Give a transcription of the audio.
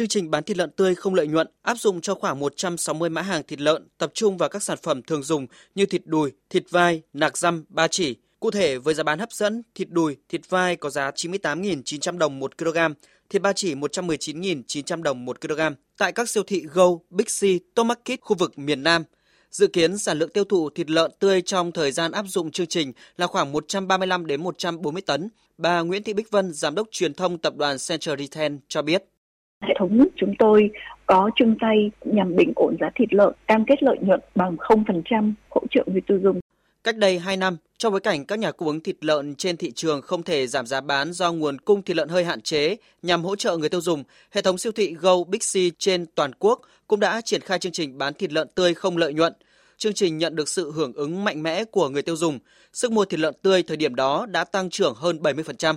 Chương trình bán thịt lợn tươi không lợi nhuận áp dụng cho khoảng 160 mã hàng thịt lợn tập trung vào các sản phẩm thường dùng như thịt đùi, thịt vai, nạc răm, ba chỉ. Cụ thể với giá bán hấp dẫn, thịt đùi, thịt vai có giá 98.900 đồng 1 kg, thịt ba chỉ 119.900 đồng 1 kg tại các siêu thị Go, Big C, Tomarket khu vực miền Nam. Dự kiến sản lượng tiêu thụ thịt lợn tươi trong thời gian áp dụng chương trình là khoảng 135 đến 140 tấn. Bà Nguyễn Thị Bích Vân, giám đốc truyền thông tập đoàn Central Retail cho biết. Hệ thống chúng tôi có chung tay nhằm bình ổn giá thịt lợn, cam kết lợi nhuận bằng 0% hỗ trợ người tiêu dùng. Cách đây 2 năm, trong bối cảnh các nhà cung ứng thịt lợn trên thị trường không thể giảm giá bán do nguồn cung thịt lợn hơi hạn chế nhằm hỗ trợ người tiêu dùng, hệ thống siêu thị Go Big C trên toàn quốc cũng đã triển khai chương trình bán thịt lợn tươi không lợi nhuận. Chương trình nhận được sự hưởng ứng mạnh mẽ của người tiêu dùng. Sức mua thịt lợn tươi thời điểm đó đã tăng trưởng hơn 70%.